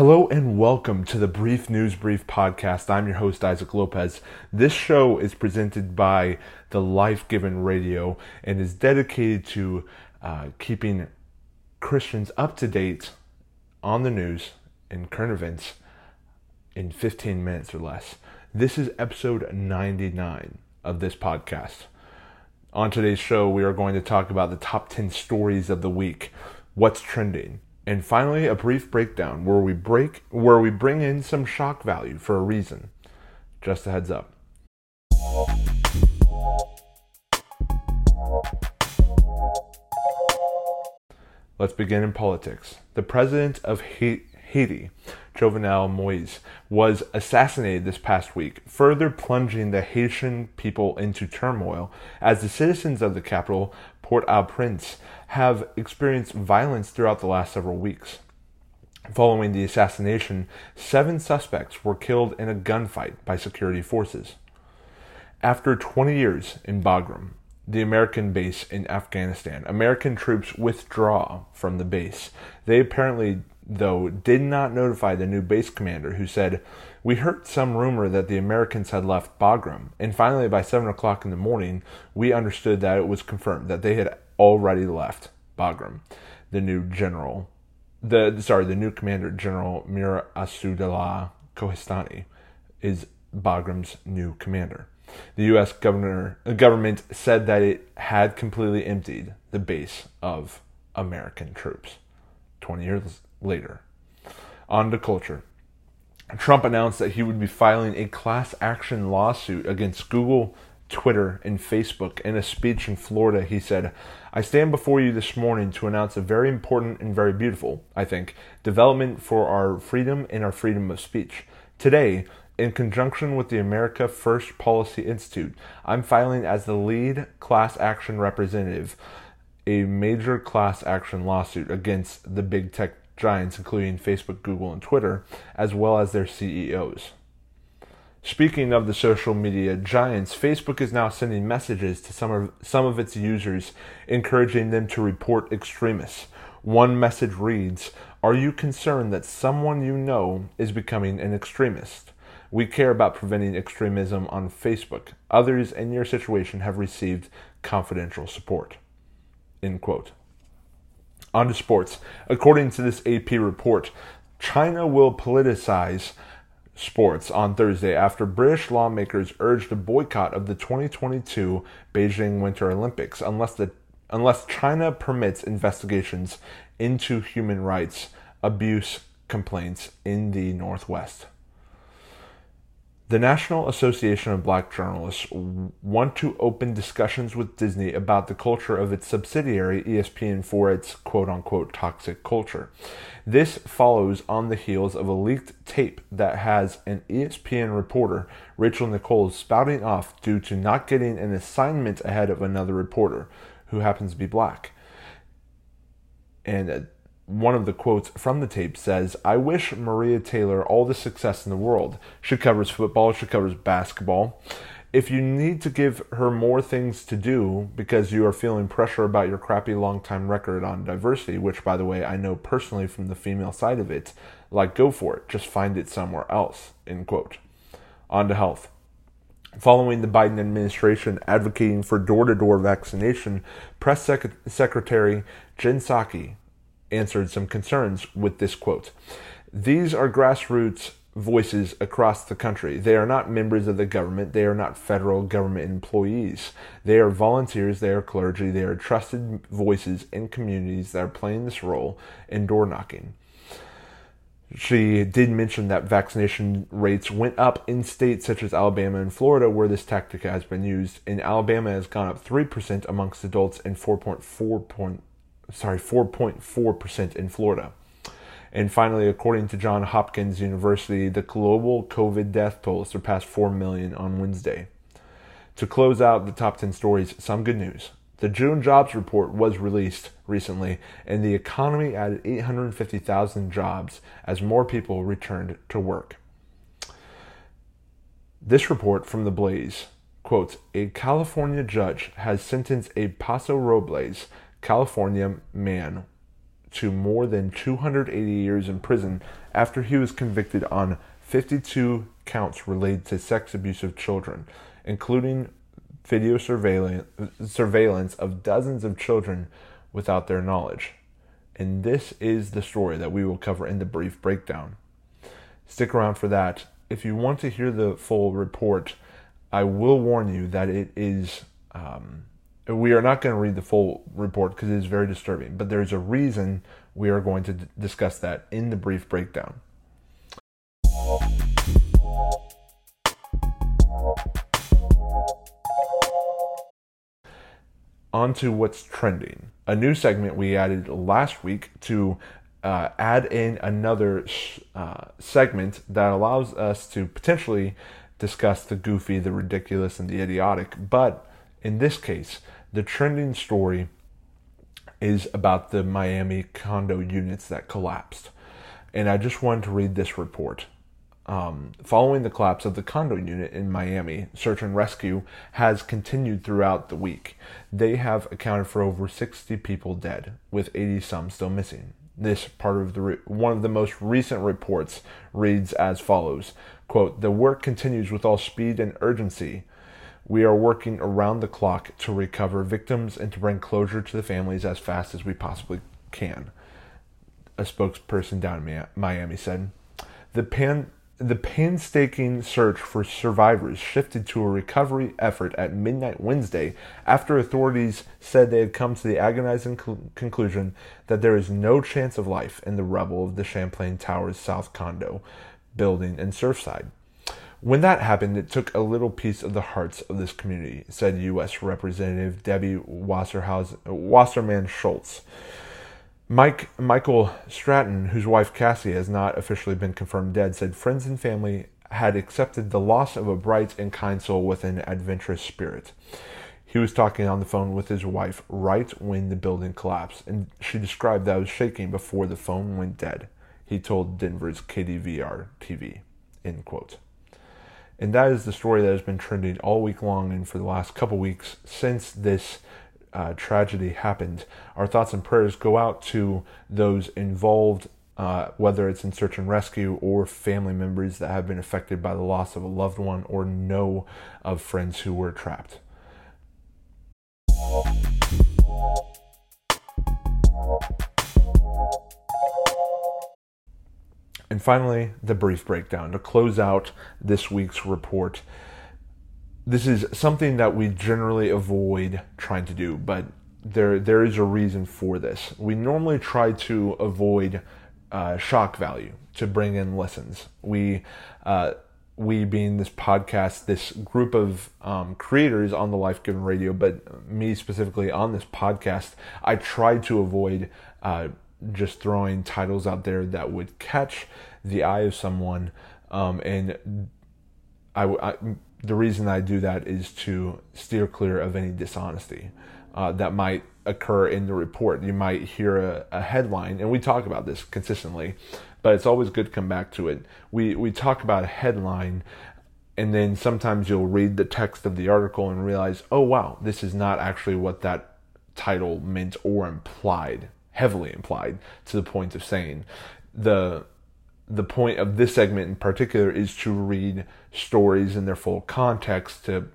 Hello and welcome to the Brief News Brief podcast. I'm your host, Isaac Lopez. This show is presented by the Life Given Radio and is dedicated to uh, keeping Christians up to date on the news and current events in 15 minutes or less. This is episode 99 of this podcast. On today's show, we are going to talk about the top 10 stories of the week, what's trending, and finally a brief breakdown where we break where we bring in some shock value for a reason. Just a heads up. Let's begin in politics. The president of Haiti, Jovenel Moise, was assassinated this past week, further plunging the Haitian people into turmoil as the citizens of the capital Port-au-Prince have experienced violence throughout the last several weeks. Following the assassination, seven suspects were killed in a gunfight by security forces. After 20 years in Bagram, the American base in Afghanistan, American troops withdraw from the base. They apparently, though, did not notify the new base commander, who said, We heard some rumor that the Americans had left Bagram, and finally, by 7 o'clock in the morning, we understood that it was confirmed that they had already left Bagram. The new general, the sorry, the new commander, General Mir Asadullah Kohistani, is Bagram's new commander. The U.S. governor, uh, government said that it had completely emptied the base of American troops. 20 years later. On to culture. Trump announced that he would be filing a class action lawsuit against Google, Twitter, and Facebook. In a speech in Florida, he said, I stand before you this morning to announce a very important and very beautiful, I think, development for our freedom and our freedom of speech. Today, in conjunction with the America First Policy Institute, I'm filing as the lead class action representative a major class action lawsuit against the big tech giants, including Facebook, Google, and Twitter, as well as their CEOs. Speaking of the social media giants, Facebook is now sending messages to some of, some of its users, encouraging them to report extremists. One message reads Are you concerned that someone you know is becoming an extremist? We care about preventing extremism on Facebook. Others in your situation have received confidential support. End quote. On to sports. According to this AP report, China will politicize sports on Thursday after British lawmakers urged a boycott of the 2022 Beijing Winter Olympics unless the unless China permits investigations into human rights abuse complaints in the Northwest. The National Association of Black Journalists want to open discussions with Disney about the culture of its subsidiary ESPN for its quote unquote toxic culture. This follows on the heels of a leaked tape that has an ESPN reporter, Rachel Nichols, spouting off due to not getting an assignment ahead of another reporter who happens to be black. And uh, one of the quotes from the tape says, I wish Maria Taylor all the success in the world. She covers football, she covers basketball. If you need to give her more things to do because you are feeling pressure about your crappy long time record on diversity, which, by the way, I know personally from the female side of it, like, go for it. Just find it somewhere else. End quote. On to health. Following the Biden administration advocating for door to door vaccination, Press Sec- Secretary Jen Psaki answered some concerns with this quote. These are grassroots voices across the country. They are not members of the government. They are not federal government employees. They are volunteers. They are clergy. They are trusted voices in communities that are playing this role in door knocking. She did mention that vaccination rates went up in states such as Alabama and Florida, where this tactic has been used. In Alabama, has gone up 3% amongst adults and 4.4 sorry, 4.4% in Florida. And finally, according to Johns Hopkins University, the global COVID death toll surpassed 4 million on Wednesday. To close out the top 10 stories, some good news. The June jobs report was released recently, and the economy added 850,000 jobs as more people returned to work. This report from The Blaze quotes A California judge has sentenced a Paso Robles California man to more than 280 years in prison after he was convicted on 52 counts related to sex abuse of children, including video surveillance, surveillance of dozens of children without their knowledge. And this is the story that we will cover in the brief breakdown. Stick around for that. If you want to hear the full report, I will warn you that it is. Um, we are not going to read the full report because it is very disturbing, but there's a reason we are going to d- discuss that in the brief breakdown. On to what's trending. A new segment we added last week to uh, add in another uh, segment that allows us to potentially discuss the goofy, the ridiculous, and the idiotic. But in this case, the trending story is about the Miami condo units that collapsed. And I just wanted to read this report. Um, following the collapse of the condo unit in Miami, search and rescue has continued throughout the week. They have accounted for over 60 people dead, with 80 some still missing. This part of the re- one of the most recent reports reads as follows: "Quote: The work continues with all speed and urgency. We are working around the clock to recover victims and to bring closure to the families as fast as we possibly can." A spokesperson down in Miami said. The pan the painstaking search for survivors shifted to a recovery effort at midnight Wednesday after authorities said they had come to the agonizing conclusion that there is no chance of life in the rubble of the Champlain Towers South condo building in Surfside. When that happened, it took a little piece of the hearts of this community, said U.S. Representative Debbie Wasserman Schultz. Mike Michael Stratton, whose wife Cassie has not officially been confirmed dead, said friends and family had accepted the loss of a bright and kind soul with an adventurous spirit. He was talking on the phone with his wife right when the building collapsed, and she described that I was shaking before the phone went dead. He told Denver's KDVR TV. End quote. And that is the story that has been trending all week long and for the last couple weeks since this uh, tragedy happened, our thoughts and prayers go out to those involved, uh, whether it's in search and rescue or family members that have been affected by the loss of a loved one or know of friends who were trapped. And finally, the brief breakdown to close out this week's report this is something that we generally avoid trying to do, but there there is a reason for this. We normally try to avoid uh, shock value to bring in listens. We uh, we being this podcast, this group of um, creators on the Life Given Radio, but me specifically on this podcast, I try to avoid uh, just throwing titles out there that would catch the eye of someone um, and I, I the reason I do that is to steer clear of any dishonesty uh, that might occur in the report. You might hear a, a, headline, and we talk about this consistently, but it's always good to come back to it. We we talk about a headline, and then sometimes you'll read the text of the article and realize, oh wow, this is not actually what that title meant or implied, heavily implied, to the point of saying the the point of this segment in particular is to read stories in their full context to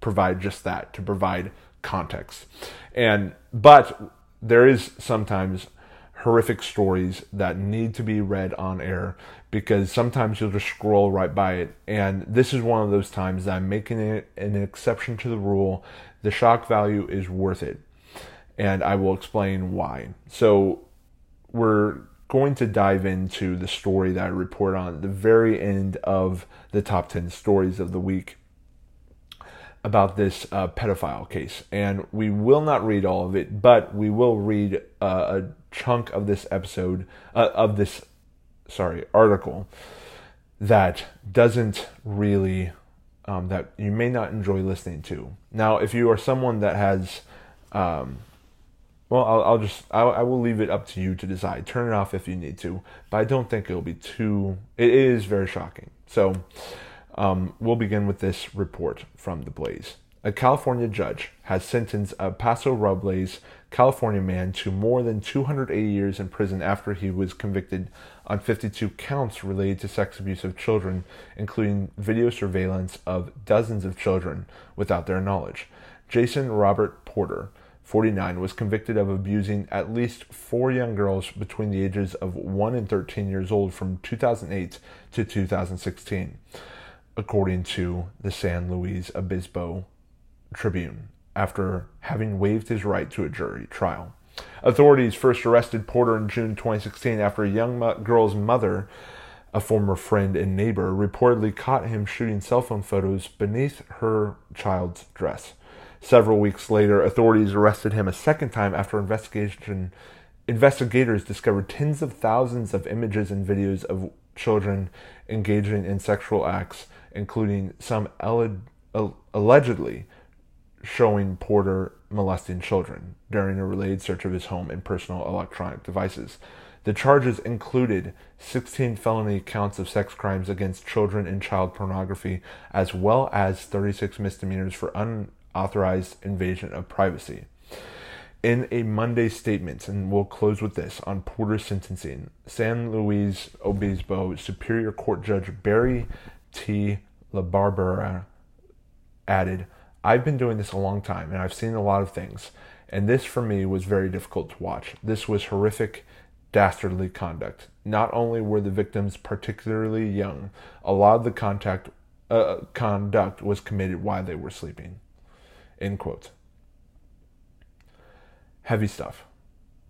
provide just that, to provide context. And but there is sometimes horrific stories that need to be read on air because sometimes you'll just scroll right by it. And this is one of those times that I'm making it an exception to the rule. The shock value is worth it. And I will explain why. So we're going to dive into the story that I report on the very end of the top 10 stories of the week about this uh, pedophile case. And we will not read all of it, but we will read uh, a chunk of this episode, uh, of this, sorry, article that doesn't really, um, that you may not enjoy listening to. Now, if you are someone that has, um, well, I'll, I'll just I, I, will leave it up to you to decide. Turn it off if you need to, but I don't think it'll be too. It is very shocking. So, um, we'll begin with this report from the Blaze. A California judge has sentenced a Paso Robles, California man to more than 280 years in prison after he was convicted on 52 counts related to sex abuse of children, including video surveillance of dozens of children without their knowledge. Jason Robert Porter, 49, was convicted of abusing at least four young girls between the ages of 1 and 13 years old from 2008 to 2016, according to the San Luis Obispo Tribune, after having waived his right to a jury trial. Authorities first arrested Porter in June 2016 after a young girl's mother, a former friend and neighbor, reportedly caught him shooting cell phone photos beneath her child's dress. Several weeks later, authorities arrested him a second time after investigation investigators discovered tens of thousands of images and videos of children engaging in sexual acts, including some allegedly showing Porter molesting children during a related search of his home and personal electronic devices. The charges included 16 felony counts of sex crimes against children and child pornography, as well as 36 misdemeanors for unauthorized invasion of privacy. In a Monday statement, and we'll close with this, on Porter's sentencing, San Luis Obispo Superior Court Judge Barry T. LaBarbera added, I've been doing this a long time and I've seen a lot of things. And this for me was very difficult to watch. This was horrific, dastardly conduct. Not only were the victims particularly young, a lot of the contact, uh, conduct was committed while they were sleeping. End quote. Heavy stuff.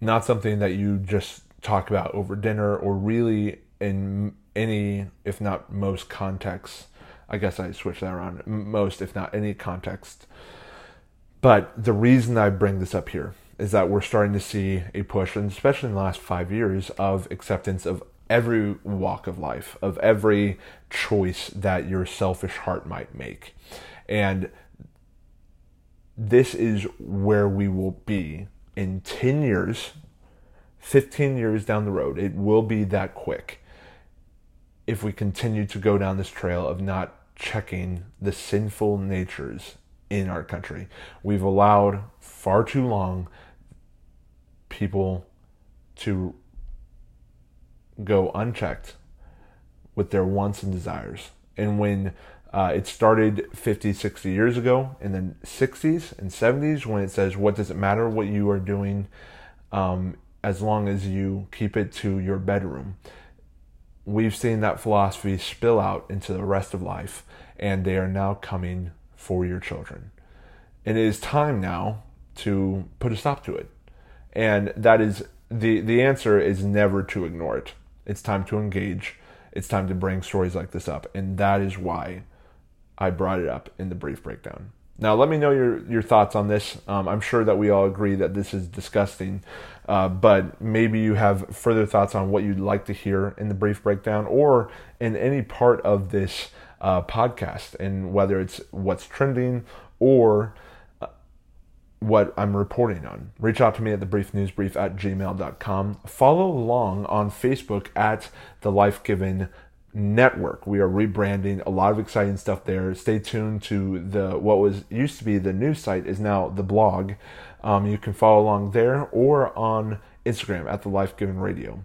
Not something that you just talk about over dinner or really in any, if not most contexts I guess I switch that around most, if not any context. But the reason I bring this up here is that we're starting to see a push, and especially in the last five years, of acceptance of every walk of life, of every choice that your selfish heart might make. And this is where we will be in 10 years, 15 years down the road. It will be that quick if we continue to go down this trail of not checking the sinful natures in our country. We've allowed far too long people to go unchecked with their wants and desires. And when uh, it started 50, 60 years ago in the 60s and 70s, when it says, What does it matter what you are doing um, as long as you keep it to your bedroom? we've seen that philosophy spill out into the rest of life, and they are now coming for your children. And it is time now to put a stop to it. And that is the the answer is never to ignore it. It's time to engage. It's time to bring stories like this up, and that is why I brought it up in the brief breakdown. Now, let me know your, your thoughts on this. Um, I'm sure that we all agree that this is disgusting, uh, but maybe you have further thoughts on what you'd like to hear in the brief breakdown or in any part of this uh, podcast, and whether it's what's trending or uh, what I'm reporting on. Reach out to me at the brief news brief at gmail.com. Follow along on Facebook at the Life Given network. We are rebranding a lot of exciting stuff there. Stay tuned to the what was used to be the news site is now the blog. Um, you can follow along there or on Instagram at the Life Given Radio.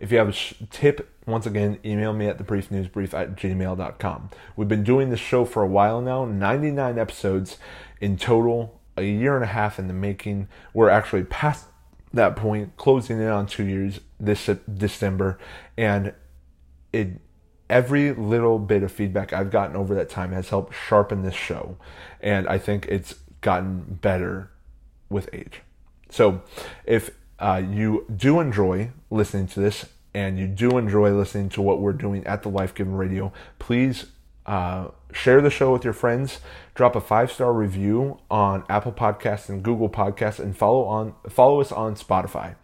If you have a tip, once again, email me at thebriefnewsbrief at gmail.com. We've been doing this show for a while now, 99 episodes in total, a year and a half in the making. We're actually past that point, closing in on two years this December, and it every little bit of feedback I've gotten over that time has helped sharpen this show, and I think it's gotten better with age. So, if uh, you do enjoy listening to this and you do enjoy listening to what we're doing at the Life Given Radio, please uh, share the show with your friends. Drop a five star review on Apple Podcasts and Google Podcasts, and follow on follow us on Spotify.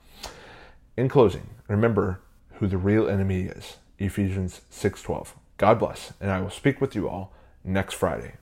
In closing, remember who the real enemy is. Ephesians 6:12. God bless, and I will speak with you all next Friday.